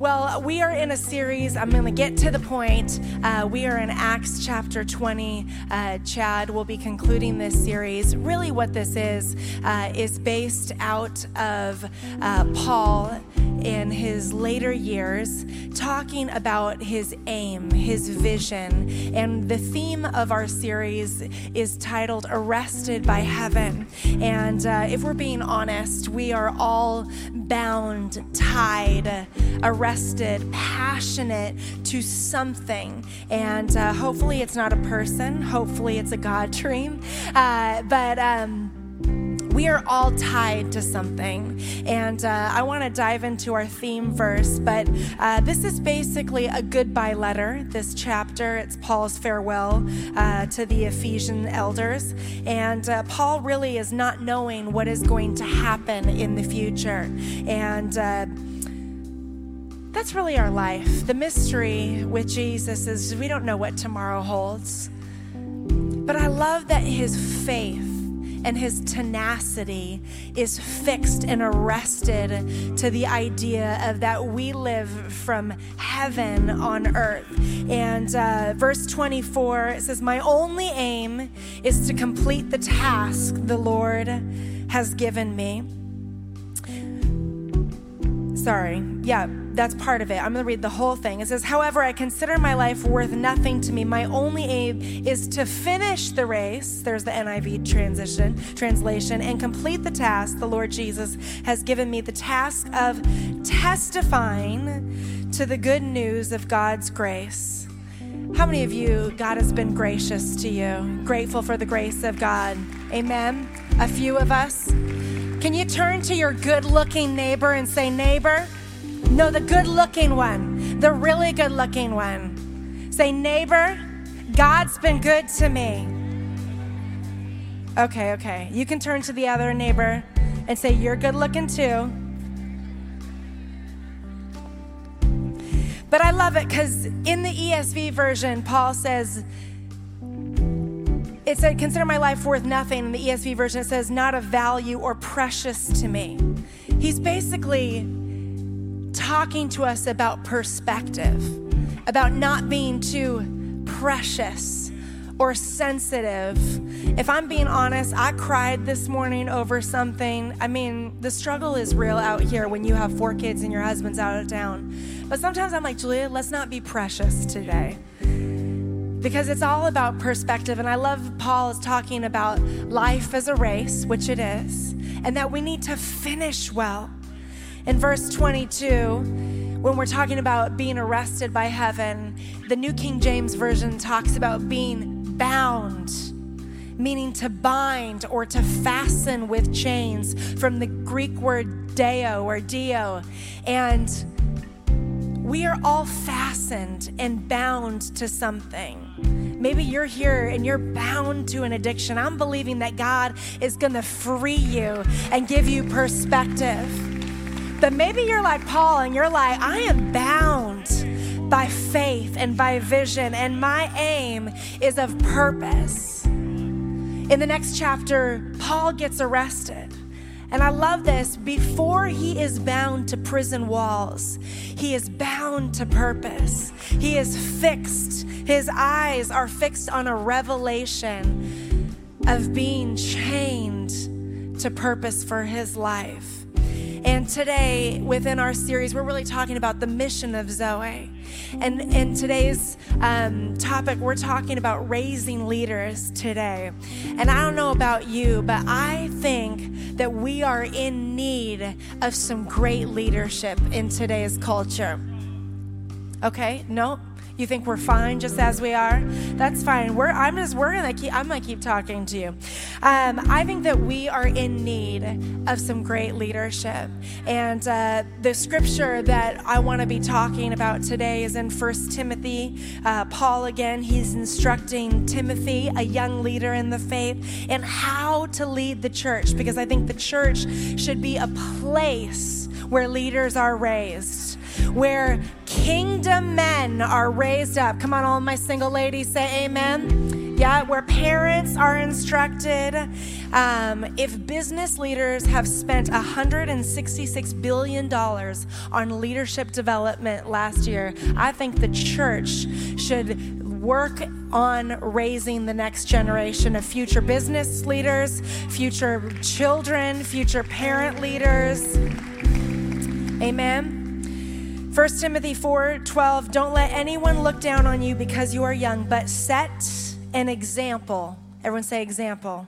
Well, we are in a series. I'm going to get to the point. Uh, we are in Acts chapter 20. Uh, Chad will be concluding this series. Really, what this is, uh, is based out of uh, Paul in his later years, talking about his aim, his vision. And the theme of our series is titled Arrested by Heaven. And uh, if we're being honest, we are all bound, tied, arrested, passionate to something. And uh, hopefully it's not a person, hopefully it's a God dream. Uh, but, um, we are all tied to something. And uh, I want to dive into our theme verse, but uh, this is basically a goodbye letter, this chapter. It's Paul's farewell uh, to the Ephesian elders. And uh, Paul really is not knowing what is going to happen in the future. And uh, that's really our life. The mystery with Jesus is we don't know what tomorrow holds. But I love that his faith and his tenacity is fixed and arrested to the idea of that we live from heaven on earth. And uh, verse 24 it says, My only aim is to complete the task the Lord has given me. Sorry, yeah that's part of it. I'm going to read the whole thing. It says, However, I consider my life worth nothing to me. My only aim is to finish the race. There's the NIV transition, translation, and complete the task the Lord Jesus has given me the task of testifying to the good news of God's grace. How many of you, God has been gracious to you? Grateful for the grace of God. Amen. A few of us. Can you turn to your good looking neighbor and say, Neighbor, no, the good looking one, the really good looking one. Say, neighbor, God's been good to me. Okay, okay. You can turn to the other neighbor and say, You're good looking too. But I love it because in the ESV version, Paul says, it said, Consider my life worth nothing. In the ESV version, it says, Not of value or precious to me. He's basically talking to us about perspective, about not being too precious or sensitive. If I'm being honest, I cried this morning over something. I mean, the struggle is real out here when you have four kids and your husband's out of town. But sometimes I'm like, Julia, let's not be precious today. Because it's all about perspective. And I love Paul is talking about life as a race, which it is, and that we need to finish well. In verse 22, when we're talking about being arrested by heaven, the New King James Version talks about being bound, meaning to bind or to fasten with chains from the Greek word deo or dio. And we are all fastened and bound to something. Maybe you're here and you're bound to an addiction. I'm believing that God is going to free you and give you perspective. But maybe you're like Paul and you're like, I am bound by faith and by vision, and my aim is of purpose. In the next chapter, Paul gets arrested. And I love this. Before he is bound to prison walls, he is bound to purpose. He is fixed. His eyes are fixed on a revelation of being chained to purpose for his life. And today, within our series, we're really talking about the mission of Zoe. And in today's um, topic, we're talking about raising leaders today. And I don't know about you, but I think that we are in need of some great leadership in today's culture. Okay? No? You think we're fine just as we are? That's fine. We're, I'm just, we're gonna keep, I'm gonna keep talking to you. Um, I think that we are in need of some great leadership. And uh, the scripture that I wanna be talking about today is in First Timothy. Uh, Paul, again, he's instructing Timothy, a young leader in the faith, and how to lead the church because I think the church should be a place where leaders are raised where kingdom men are raised up. Come on, all my single ladies, say amen. Yeah, where parents are instructed. Um, if business leaders have spent $166 billion on leadership development last year, I think the church should work on raising the next generation of future business leaders, future children, future parent leaders. Amen. 1 Timothy 4 12, don't let anyone look down on you because you are young, but set an example. Everyone say example.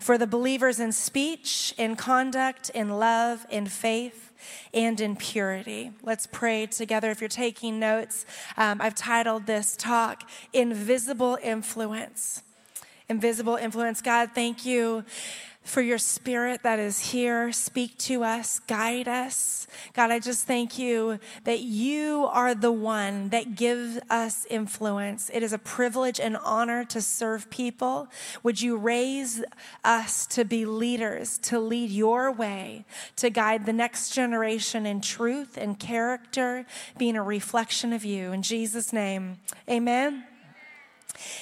For the believers in speech, in conduct, in love, in faith and in purity. Let's pray together. If you're taking notes, um, I've titled this talk Invisible Influence. Invisible Influence. God, thank you for your spirit that is here. Speak to us, guide us. God, I just thank you that you are the one that gives us influence. It is a privilege and honor to serve people. Would you raise us to be leaders, to lead your way, to guide the next generation in truth and character, being a reflection of you. In Jesus' name, amen.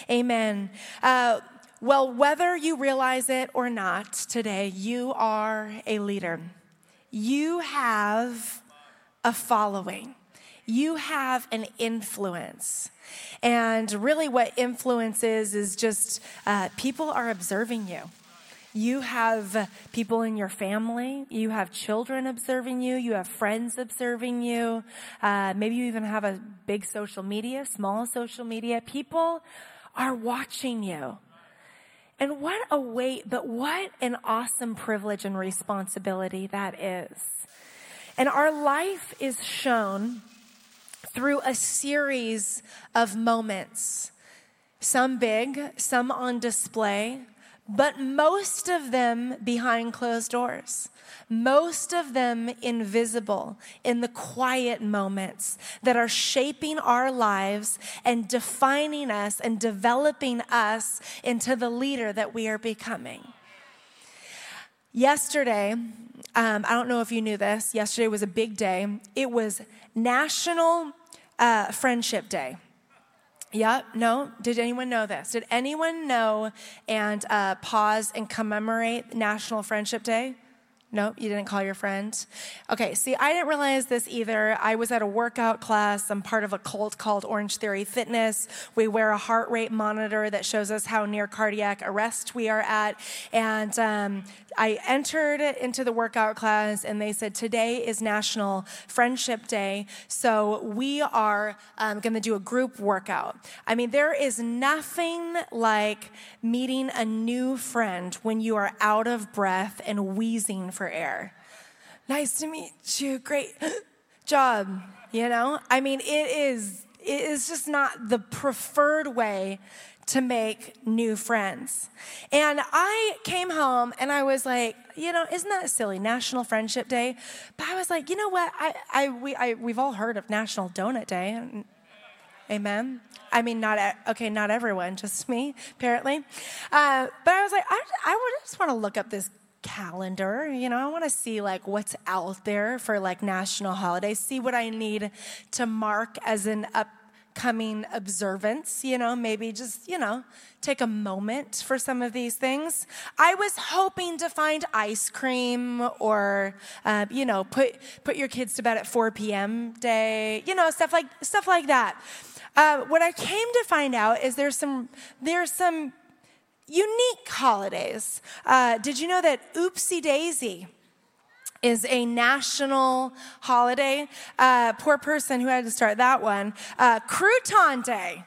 Amen. Uh, well, whether you realize it or not today, you are a leader. You have a following, you have an influence. And really, what influence is, is just uh, people are observing you. You have people in your family. You have children observing you. You have friends observing you. Uh, maybe you even have a big social media, small social media. People are watching you. And what a weight, but what an awesome privilege and responsibility that is. And our life is shown through a series of moments, some big, some on display, but most of them behind closed doors most of them invisible in the quiet moments that are shaping our lives and defining us and developing us into the leader that we are becoming. Yesterday, um, I don't know if you knew this, yesterday was a big day. It was National uh, Friendship Day. Yep, no. Did anyone know this? Did anyone know and uh, pause and commemorate National Friendship Day? Nope, you didn't call your friend. Okay, see, I didn't realize this either. I was at a workout class. I'm part of a cult called Orange Theory Fitness. We wear a heart rate monitor that shows us how near cardiac arrest we are at. And um, I entered into the workout class, and they said, Today is National Friendship Day. So we are um, going to do a group workout. I mean, there is nothing like meeting a new friend when you are out of breath and wheezing for for air. Nice to meet you. Great job. You know, I mean, it is, it is just not the preferred way to make new friends. And I came home and I was like, you know, isn't that silly? National Friendship Day. But I was like, you know what? I, I, we, I, we've all heard of National Donut Day. Amen. I mean, not okay, not everyone, just me, apparently. Uh, but I was like, I, I just want to look up this calendar. You know, I want to see like what's out there for like national holidays, see what I need to mark as an upcoming observance, you know, maybe just, you know, take a moment for some of these things. I was hoping to find ice cream or, uh, you know, put, put your kids to bed at 4 p.m. day, you know, stuff like, stuff like that. Uh, what I came to find out is there's some, there's some unique holidays. Uh, did you know that Oopsie Daisy? is a national holiday. Uh, poor person who had to start that one. Uh, Crouton Day.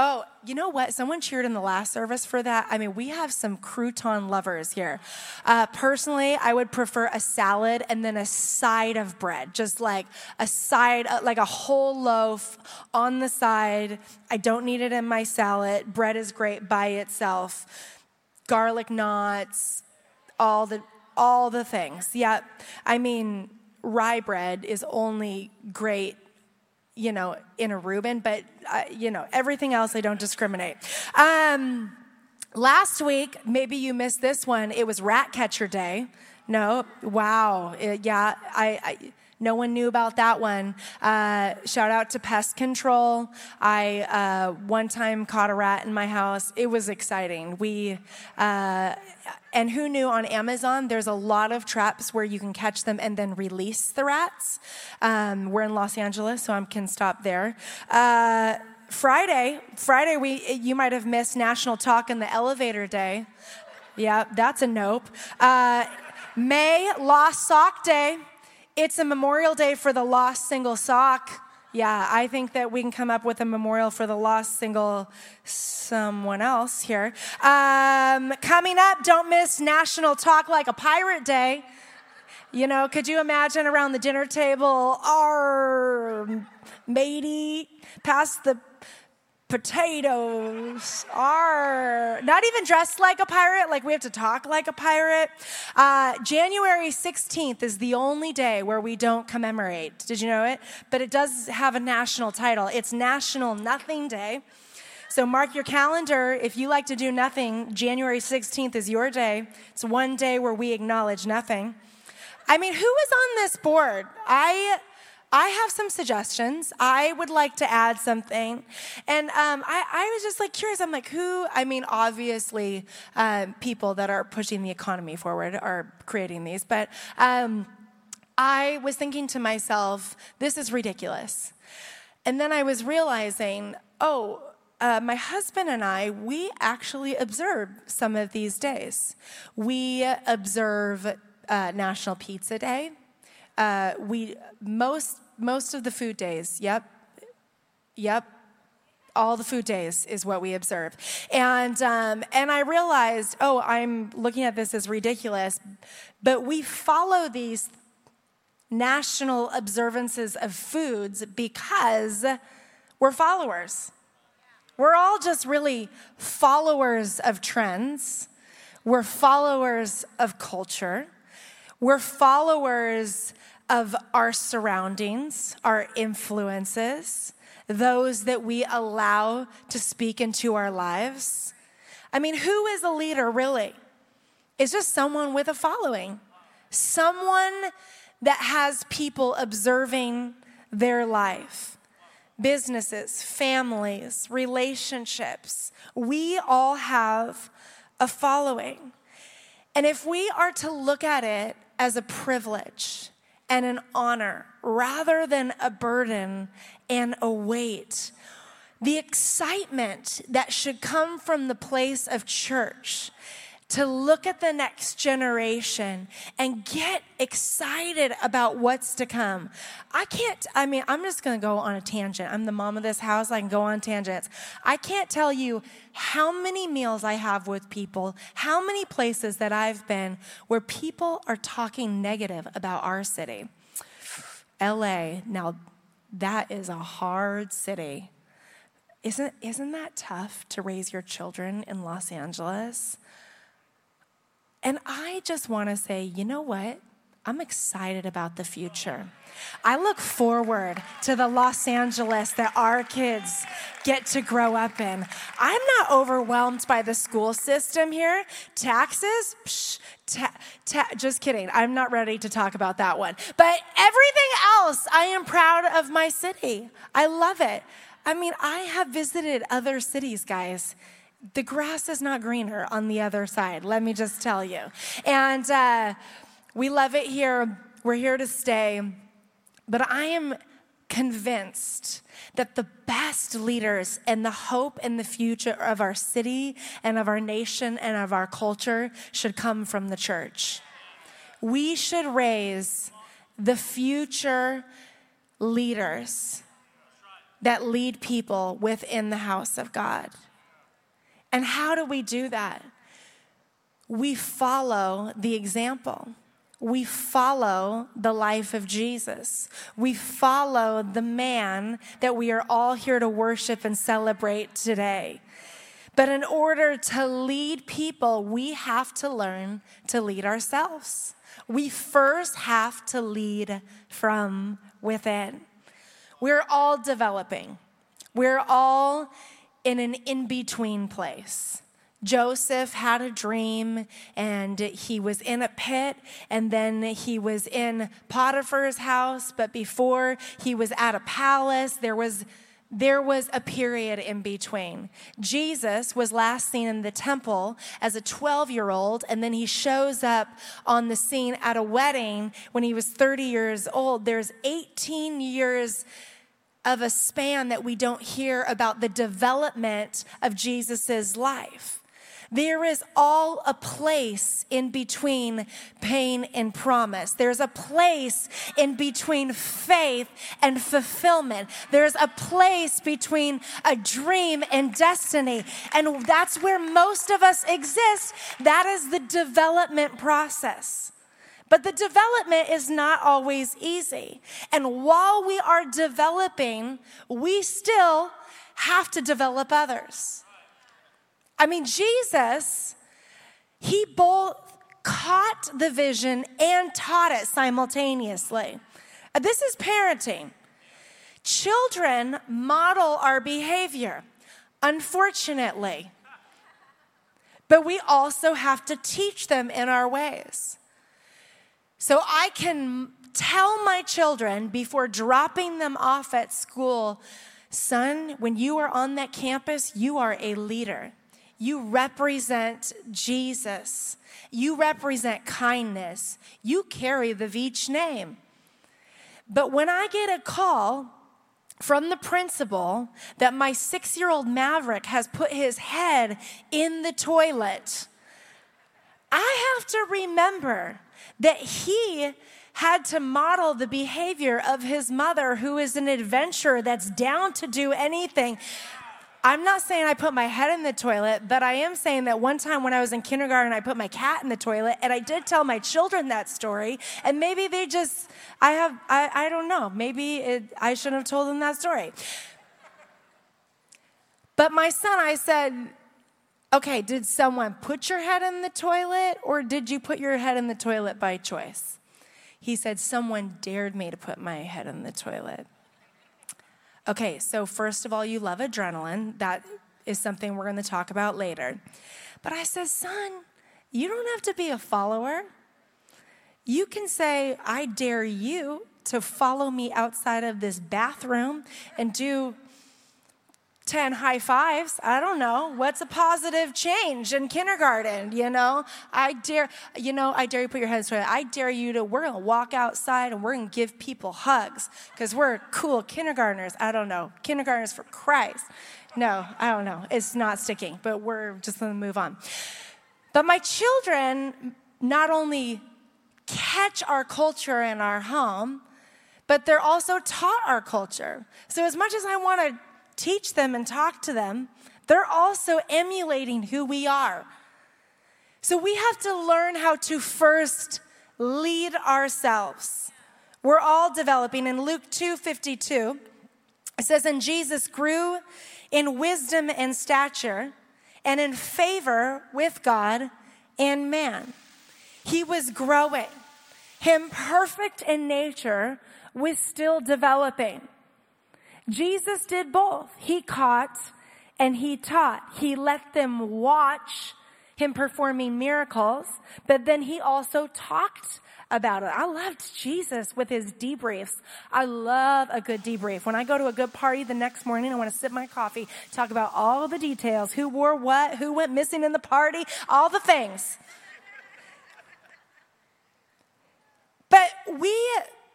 Oh, you know what? Someone cheered in the last service for that. I mean, we have some crouton lovers here. Uh, personally, I would prefer a salad and then a side of bread, just like a side, uh, like a whole loaf on the side. I don't need it in my salad. Bread is great by itself. Garlic knots, all the all the things. Yeah, I mean, rye bread is only great you know, in a Reuben, but, uh, you know, everything else, I don't discriminate. Um, last week, maybe you missed this one, it was Rat Catcher Day. No, wow. It, yeah, I, I No one knew about that one. Uh, shout out to pest control. I uh, one time caught a rat in my house. It was exciting. We uh, and who knew on Amazon there's a lot of traps where you can catch them and then release the rats. Um, we're in Los Angeles, so I can stop there. Uh, Friday, Friday, we you might have missed National Talk in the Elevator Day. Yeah, that's a nope. Uh, May Lost Sock Day. It's a memorial day for the lost single sock. Yeah, I think that we can come up with a memorial for the lost single someone else here. Um, coming up, don't miss National Talk Like a Pirate Day. You know, could you imagine around the dinner table, our matey, pass the potatoes are not even dressed like a pirate, like we have to talk like a pirate. Uh, January 16th is the only day where we don't commemorate. Did you know it? But it does have a national title. It's National Nothing Day. So mark your calendar. If you like to do nothing, January 16th is your day. It's one day where we acknowledge nothing. I mean, who is on this board? I I have some suggestions. I would like to add something. And um, I, I, was just like curious. I'm like, who? I mean, obviously, um, people that are pushing the economy forward are creating these. But um, I was thinking to myself, this is ridiculous. And then I was realizing, oh, uh, my husband and I, we actually observe some of these days. We observe uh, National Pizza Day. Uh, we most most of the food days. Yep, yep. All the food days is what we observe, and um, and I realized, oh, I'm looking at this as ridiculous, but we follow these national observances of foods because we're followers. We're all just really followers of trends. We're followers of culture. We're followers of our surroundings, our influences, those that we allow to speak into our lives. I mean, who is a leader really? It's just someone with a following, someone that has people observing their life. Businesses, families, relationships, we all have a following. And if we are to look at it as a privilege, and an honor rather than a burden and a weight. The excitement that should come from the place of church to look at the next generation and get excited about what's to come. I can't, I mean, I'm just gonna go on a tangent. I'm the mom of this house, I can go on tangents. I can't tell you how many meals I have with people, how many places that I've been where people are talking negative about our city. LA, now that is a hard city. Isn't, isn't that tough to raise your children in Los Angeles? And I just want to say, you know what? I'm excited about the future. I look forward to the Los Angeles that our kids get to grow up in. I'm not overwhelmed by the school system here. Taxes? Psh, ta- ta- just kidding. I'm not ready to talk about that one. But everything else, I am proud of my city. I love it. I mean, I have visited other cities, guys the grass is not greener on the other side, let me just tell you. And uh, we love it here. We're here to stay. But I am convinced that the best leaders and the hope and the future of our city and of our nation and of our culture should come from the church. We should raise the future leaders that lead people within the house of God. And how do we do that? We follow the example. We follow the life of Jesus. We follow the man that we are all here to worship and celebrate today. But in order to lead people, we have to learn to lead ourselves. We first have to lead from within. We're all developing. We're all in an in between place. Joseph had a dream and he was in a pit and then he was in Potiphar's house, but before he was at a palace, there was there was a period in between. Jesus was last seen in the temple as a 12 year old, and then he shows up on the scene at a wedding when he was 30 years old. There's 18 years of a span that we don't hear about the development of Jesus's life. There is all a place in between pain and promise. There's a place in between faith and fulfillment. There's a place between a dream and destiny. And that's where most of us exist. That is the development process. But the development is not always easy. And while we are developing, we still have to develop others. I mean, Jesus, he both caught the vision and taught it simultaneously. Uh, this is parenting. Children model our behavior, unfortunately. But we also have to teach them in our ways. So I can tell my children before dropping them off at school son, when you are on that campus, you are a leader. You represent Jesus. You represent kindness. You carry the Veach name. But when I get a call from the principal that my six year old Maverick has put his head in the toilet, I have to remember that he had to model the behavior of his mother, who is an adventurer that's down to do anything. I'm not saying I put my head in the toilet, but I am saying that one time when I was in kindergarten, I put my cat in the toilet, and I did tell my children that story, and maybe they just, I have, I, I don't know, maybe it, I shouldn't have told them that story. But my son, I said, okay, did someone put your head in the toilet, or did you put your head in the toilet by choice? He said, someone dared me to put my head in the toilet. Okay, so first of all, you love adrenaline. That is something we're going to talk about later. But I said, son, you don't have to be a follower. You can say, I dare you to follow me outside of this bathroom and do 10 high fives. I don't know. What's a positive change in kindergarten? You know, I dare, you know, I dare you put your hands together. I dare you to, we're going to walk outside and we're going to give people hugs because we're cool kindergartners. I don't know. Kindergartners for Christ. No, I don't know. It's not sticking, but we're just going to move on. But my children not only catch our culture in our home, but they're also taught our culture. So, as much as I want to teach them and talk to them, they're also emulating who we are. So we have to learn how to first lead ourselves. We're all developing. In Luke 2:52, it says, "And Jesus grew in wisdom and stature and in favor with God and man." He was growing. Him perfect in nature was still developing. Jesus did both. He caught and he taught. He let them watch him performing miracles, but then he also talked about it. I loved Jesus with his debriefs. I love a good debrief. When I go to a good party the next morning, I want to sip my coffee, talk about all the details, who wore what, who went missing in the party, all the things. But we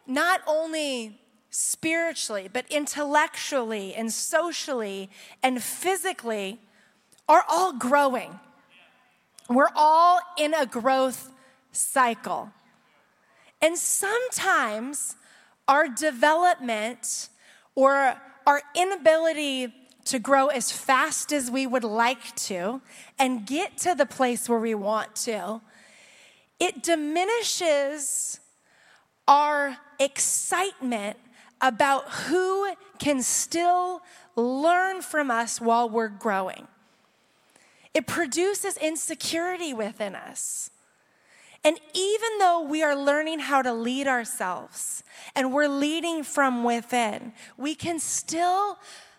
not only spiritually, but intellectually and socially and physically are all growing. We're all in a growth cycle. And sometimes our development or our inability to grow as fast as we would like to and get to the place where we want to, it diminishes our excitement about who can still learn from us while we're growing. It produces insecurity within us. And even though we are learning how to lead ourselves and we're leading from within, we can still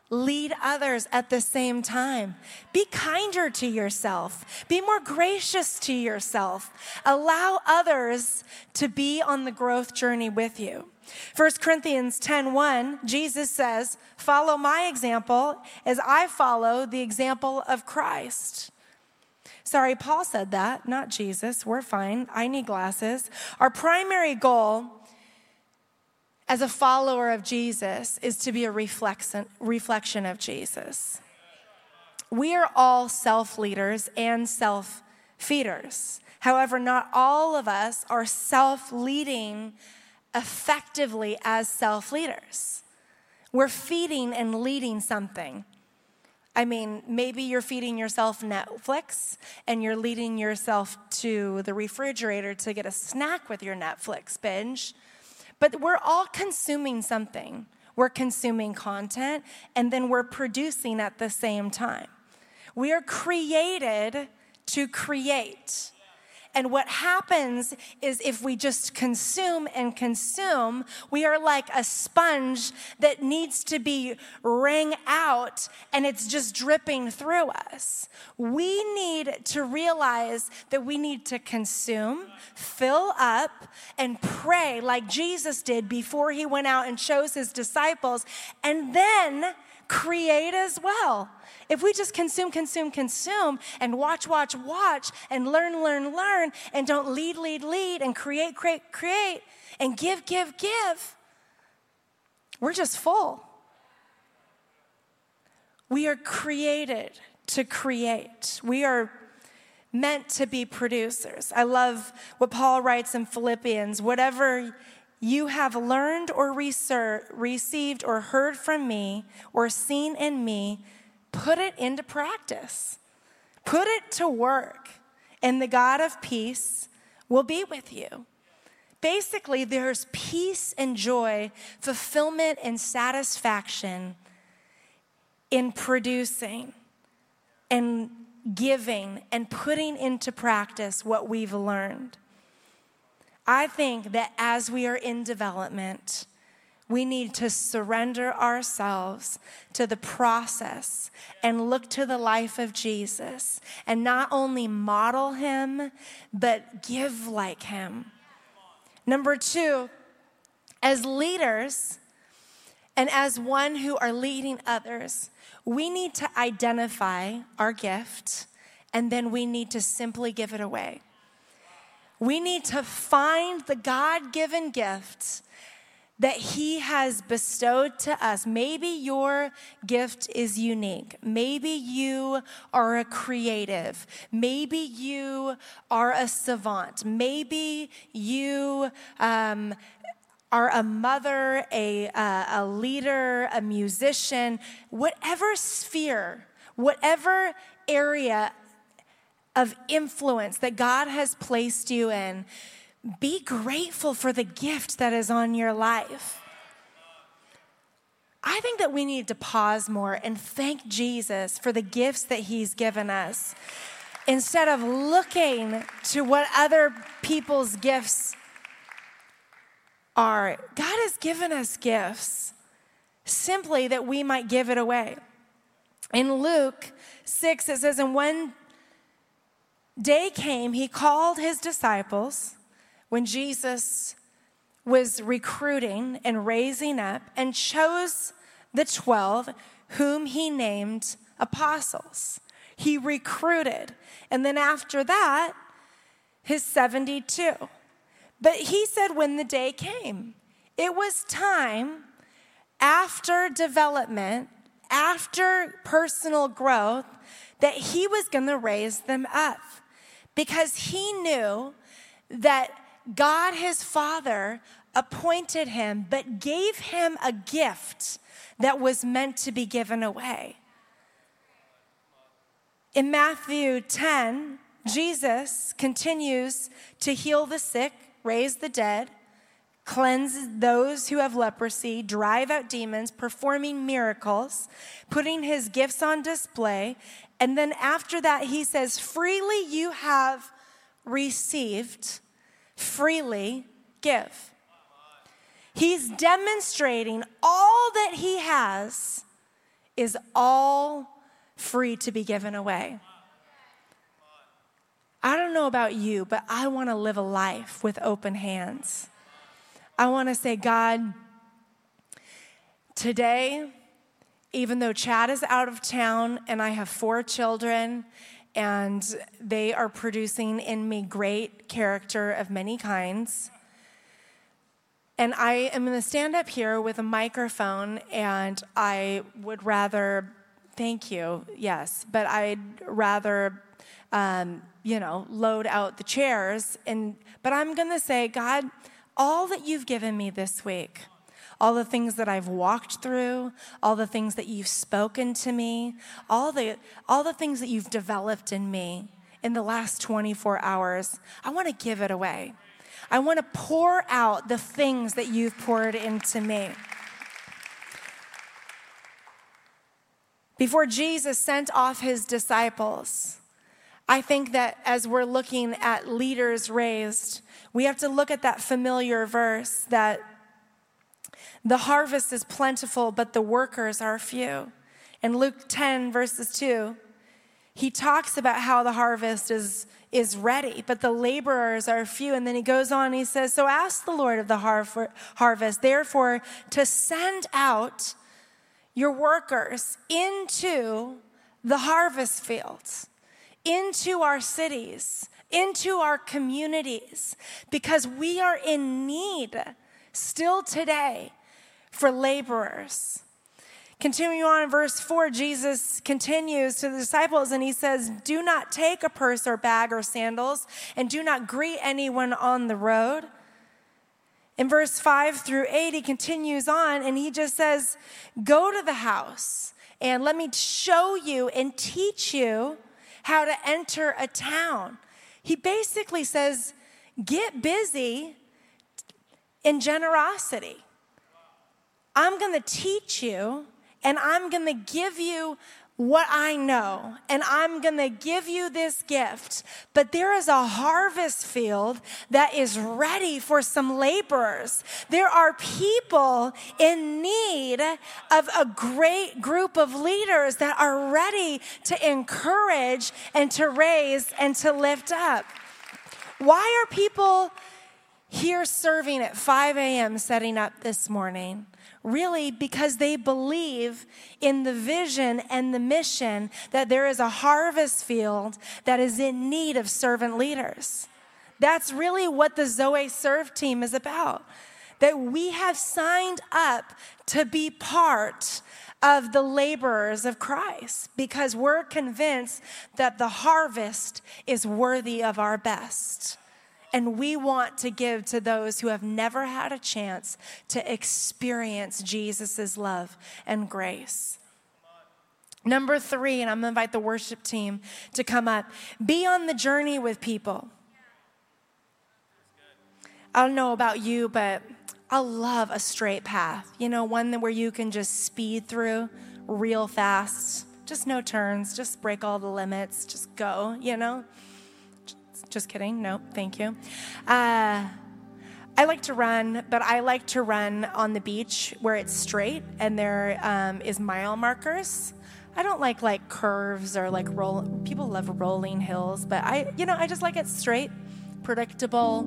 lead others at the same time. Be kinder to yourself. Be more gracious to yourself. Allow others to be on the growth journey with you. 1 Corinthians 10:1 Jesus says, "Follow my example as I follow the example of Christ." Sorry, Paul said that, not Jesus. We're fine. I need glasses. Our primary goal as a follower of Jesus is to be a reflection, reflection of Jesus. We are all self leaders and self feeders. However, not all of us are self leading effectively as self leaders. We're feeding and leading something. I mean, maybe you're feeding yourself Netflix and you're leading yourself to the refrigerator to get a snack with your Netflix binge. But we're all consuming something. We're consuming content and then we're producing at the same time. We are created to create. And what happens is if we just consume and consume, we are like a sponge that needs to be wring out and it's just dripping through us. We need to realize that we need to consume, fill up, and pray like Jesus did before he went out and chose his disciples, and then create as well. If we just consume, consume, consume, and watch, watch, watch, and learn, learn, learn, and don't lead, lead, lead, and create, create, create, and give, give, give, we're just full. We are created to create. We are meant to be producers. I love what Paul writes in Philippians whatever you have learned or received or heard from me or seen in me, put it into practice. Put it to work, and the God of peace will be with you. Basically, there's peace and joy, fulfillment and satisfaction in producing and giving and putting into practice what we've learned. I think that as we are in development, we need to surrender ourselves to the process and look to the life of Jesus and not only model him, but give like him. Number two, as leaders and as one who are leading others, we need to identify our gift and then we need to simply give it away. We need to find the God given gifts that He has bestowed to us. Maybe your gift is unique. Maybe you are a creative. Maybe you are a savant. Maybe you um, are a mother, a, uh, a leader, a musician, whatever sphere, whatever area of influence that God has placed you in, be grateful for the gift that is on your life. I think that we need to pause more and thank Jesus for the gifts that He's given us instead of looking to what other people's gifts are. God has given us gifts simply that we might give it away. In Luke 6, it says, And when day came, he called his disciples when Jesus was recruiting and raising up and chose the 12 whom he named apostles. He recruited. And then after that, his 72. But he said when the day came, it was time after development, after personal growth, that he was going to raise them up because he knew that God, his father, appointed him, but gave him a gift that was meant to be given away. In Matthew 10, Jesus continues to heal the sick, raise the dead, cleanse those who have leprosy, drive out demons, performing miracles, putting his gifts on display. And then after that, he says, Freely you have received, freely give. He's demonstrating all that he has is all free to be given away. I don't know about you, but I want to live a life with open hands. I want to say, God, today, even though Chad is out of town and I have four children and they are producing in me great character of many kinds, and I am going to stand up here with a microphone and I would rather, thank you, yes, but I'd rather, um, you know, load out the chairs. And, but I'm going to say, God, all that you've given me this week, all the things that I've walked through, all the things that you've spoken to me, all the, all the things that you've developed in me in the last 24 hours, I want to give it away. I want to pour out the things that you've poured into me. Before Jesus sent off his disciples, I think that as we're looking at leaders raised, we have to look at that familiar verse that the harvest is plentiful, but the workers are few. In Luke 10, verses 2, he talks about how the harvest is, is ready, but the laborers are few. And then he goes on, he says, So ask the Lord of the har- harvest, therefore, to send out your workers into the harvest fields, into our cities, into our communities, because we are in need still today for laborers. Continuing on in verse 4, Jesus continues to the disciples and he says, Do not take a purse or bag or sandals, and do not greet anyone on the road. In verse 5 through 8, he continues on and he just says, Go to the house and let me show you and teach you how to enter a town. He basically says, Get busy in generosity. I'm going to teach you and I'm going to give you what I know, and I'm gonna give you this gift. But there is a harvest field that is ready for some laborers. There are people in need of a great group of leaders that are ready to encourage and to raise and to lift up. Why are people here serving at 5 a.m. setting up this morning? Really because they believe in the vision and the mission that there is a harvest field that is in need of servant leaders. That's really what the Zoe Serve team is about. That we have signed up to be part of the laborers of Christ because we're convinced that the harvest is worthy of our best. And we want to give to those who have never had a chance to experience Jesus' love and grace. Number three, and I'm gonna invite the worship team to come up be on the journey with people. I don't know about you, but I love a straight path. You know, one where you can just speed through real fast, just no turns, just break all the limits, just go, you know? Just kidding. No, thank you. Uh, I like to run, but I like to run on the beach where it's straight and there um, is mile markers. I don't like like curves or like roll. People love rolling hills, but I, you know, I just like it straight, predictable.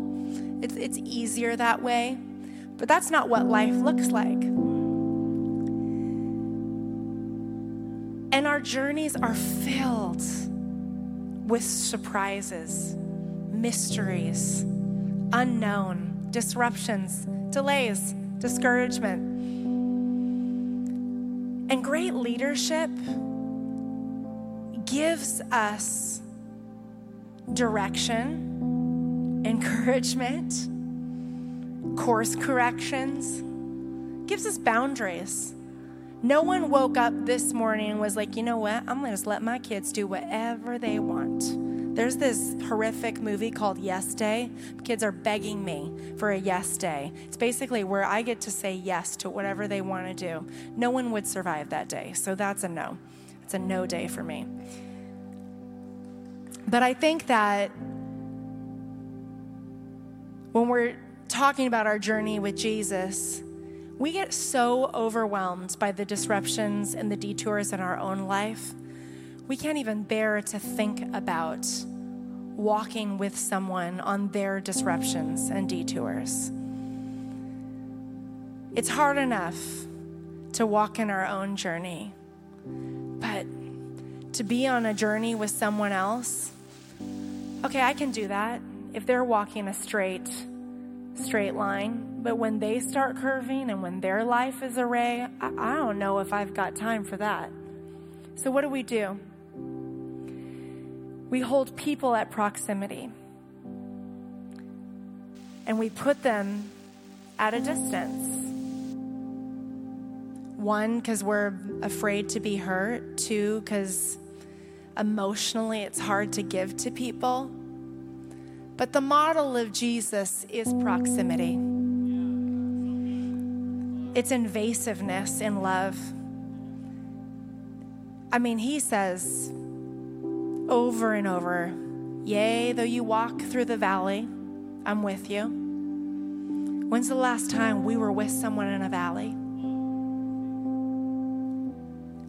It's it's easier that way. But that's not what life looks like. And our journeys are filled with surprises mysteries, unknown, disruptions, delays, discouragement. And great leadership gives us direction, encouragement, course corrections, gives us boundaries. No one woke up this morning and was like, you know what? I'm going to just let my kids do whatever they want. There's this horrific movie called Yes Day. Kids are begging me for a yes day. It's basically where I get to say yes to whatever they want to do. No one would survive that day, so that's a no. It's a no day for me. But I think that when we're talking about our journey with Jesus, we get so overwhelmed by the disruptions and the detours in our own life, we can't even bear to think about walking with someone on their disruptions and detours. It's hard enough to walk in our own journey, but to be on a journey with someone else, okay, I can do that if they're walking a straight straight line, but when they start curving and when their life is array, I, I don't know if I've got time for that. So, what do we do? We hold people at proximity and we put them at a distance. One, because we're afraid to be hurt. Two, because emotionally it's hard to give to people. But the model of Jesus is proximity, it's invasiveness in love. I mean, he says over and over, Yea, though you walk through the valley, I'm with you. When's the last time we were with someone in a valley?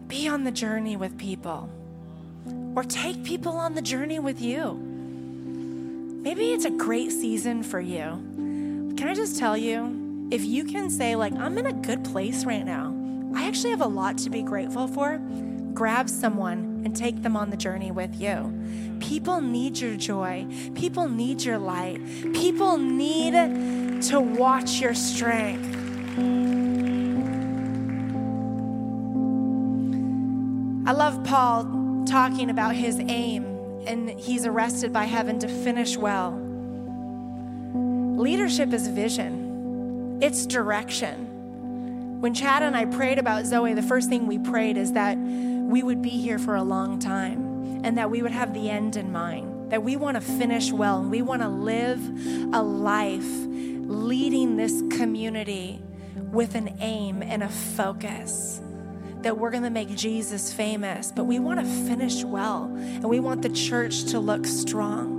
Be on the journey with people, or take people on the journey with you. Maybe it's a great season for you. Can I just tell you, if you can say, like, I'm in a good place right now, I actually have a lot to be grateful for, grab someone and take them on the journey with you. People need your joy, people need your light, people need to watch your strength. I love Paul talking about his aim and he's arrested by heaven to finish well. Leadership is vision, it's direction. When Chad and I prayed about Zoe, the first thing we prayed is that we would be here for a long time and that we would have the end in mind, that we want to finish well and we want to live a life leading this community with an aim and a focus that we're going to make Jesus famous, but we want to finish well and we want the church to look strong.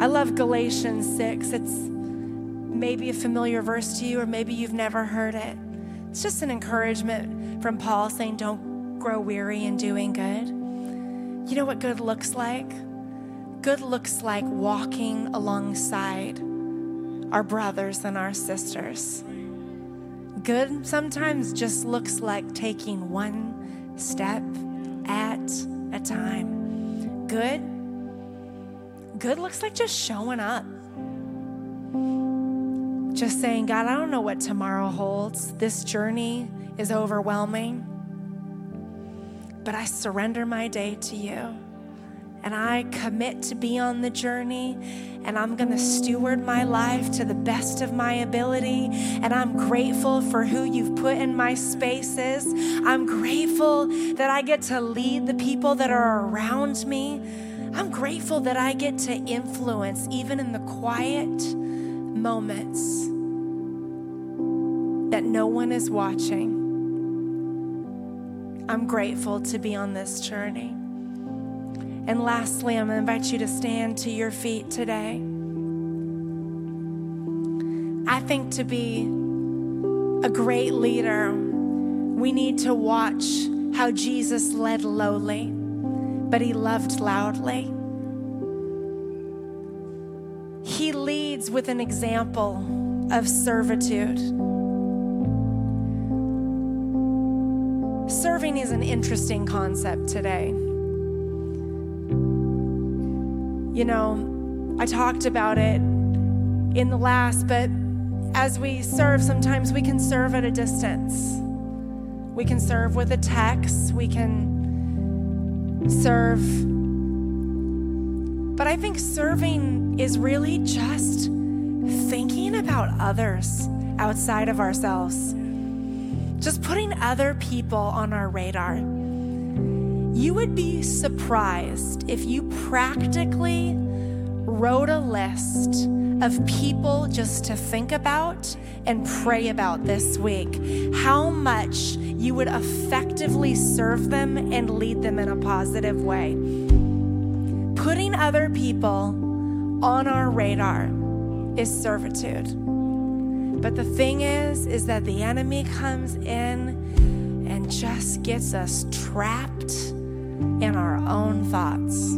I love Galatians 6. It's maybe a familiar verse to you, or maybe you've never heard it. It's just an encouragement from Paul saying, Don't grow weary in doing good. You know what good looks like? Good looks like walking alongside our brothers and our sisters. Good sometimes just looks like taking one step at a time. Good, good looks like just showing up. Just saying, God, I don't know what tomorrow holds. This journey is overwhelming, but I surrender my day to you and I commit to be on the journey and I'm going to steward my life to the best of my ability. And I'm grateful for who you've put in my spaces. I'm grateful that I get to lead the people that are around me. I'm grateful that I get to influence even in the quiet moments that no one is watching. I'm grateful to be on this journey. And lastly, I'm going to invite you to stand to your feet today. I think to be a great leader, we need to watch how Jesus led lowly, but he loved loudly. Leads with an example of servitude. Serving is an interesting concept today. You know, I talked about it in the last, but as we serve, sometimes we can serve at a distance. We can serve with a text, we can serve. But I think serving is really just thinking about others outside of ourselves, just putting other people on our radar. You would be surprised if you practically wrote a list of people just to think about and pray about this week. How much you would effectively serve them and lead them in a positive way. Other people on our radar is servitude. But the thing is, is that the enemy comes in and just gets us trapped in our own thoughts.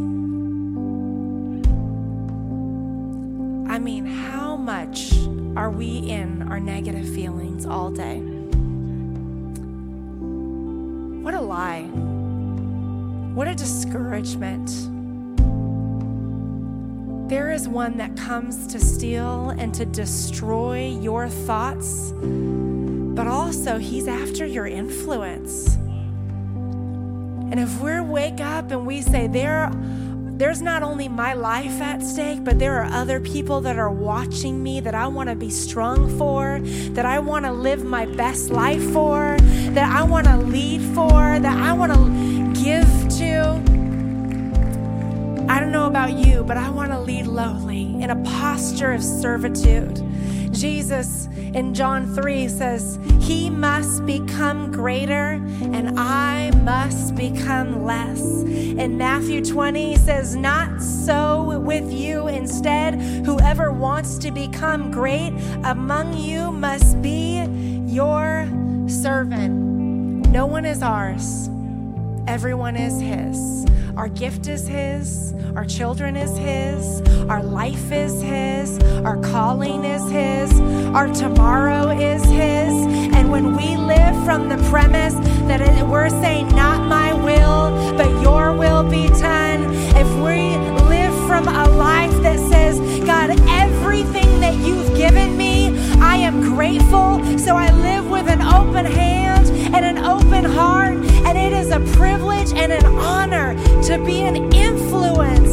I mean, how much are we in our negative feelings all day? What a lie. What a discouragement. There is one that comes to steal and to destroy your thoughts, but also he's after your influence. And if we wake up and we say, there, there's not only my life at stake, but there are other people that are watching me that I want to be strong for, that I want to live my best life for, that I want to lead for, that I want to give to. I don't know about you, but I want to lead lowly in a posture of servitude. Jesus in John 3 says, He must become greater and I must become less. In Matthew 20 says, Not so with you. Instead, whoever wants to become great among you must be your servant. No one is ours, everyone is His. Our gift is His. Our children is His. Our life is His. Our calling is His. Our tomorrow is His. And when we live from the premise that we're saying, Not my will, but your will be done, if we live from a life that says, God, everything that you've given me, I am grateful. So I live with an open hand and an open heart. And it is a privilege and an honor to be an influence,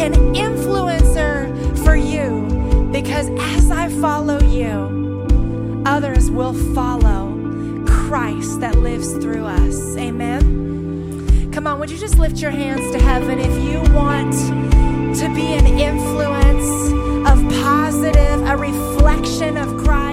an influencer for you. Because as I follow you, others will follow Christ that lives through us. Amen. Come on, would you just lift your hands to heaven if you want to be an influence of positive, a reflection of Christ?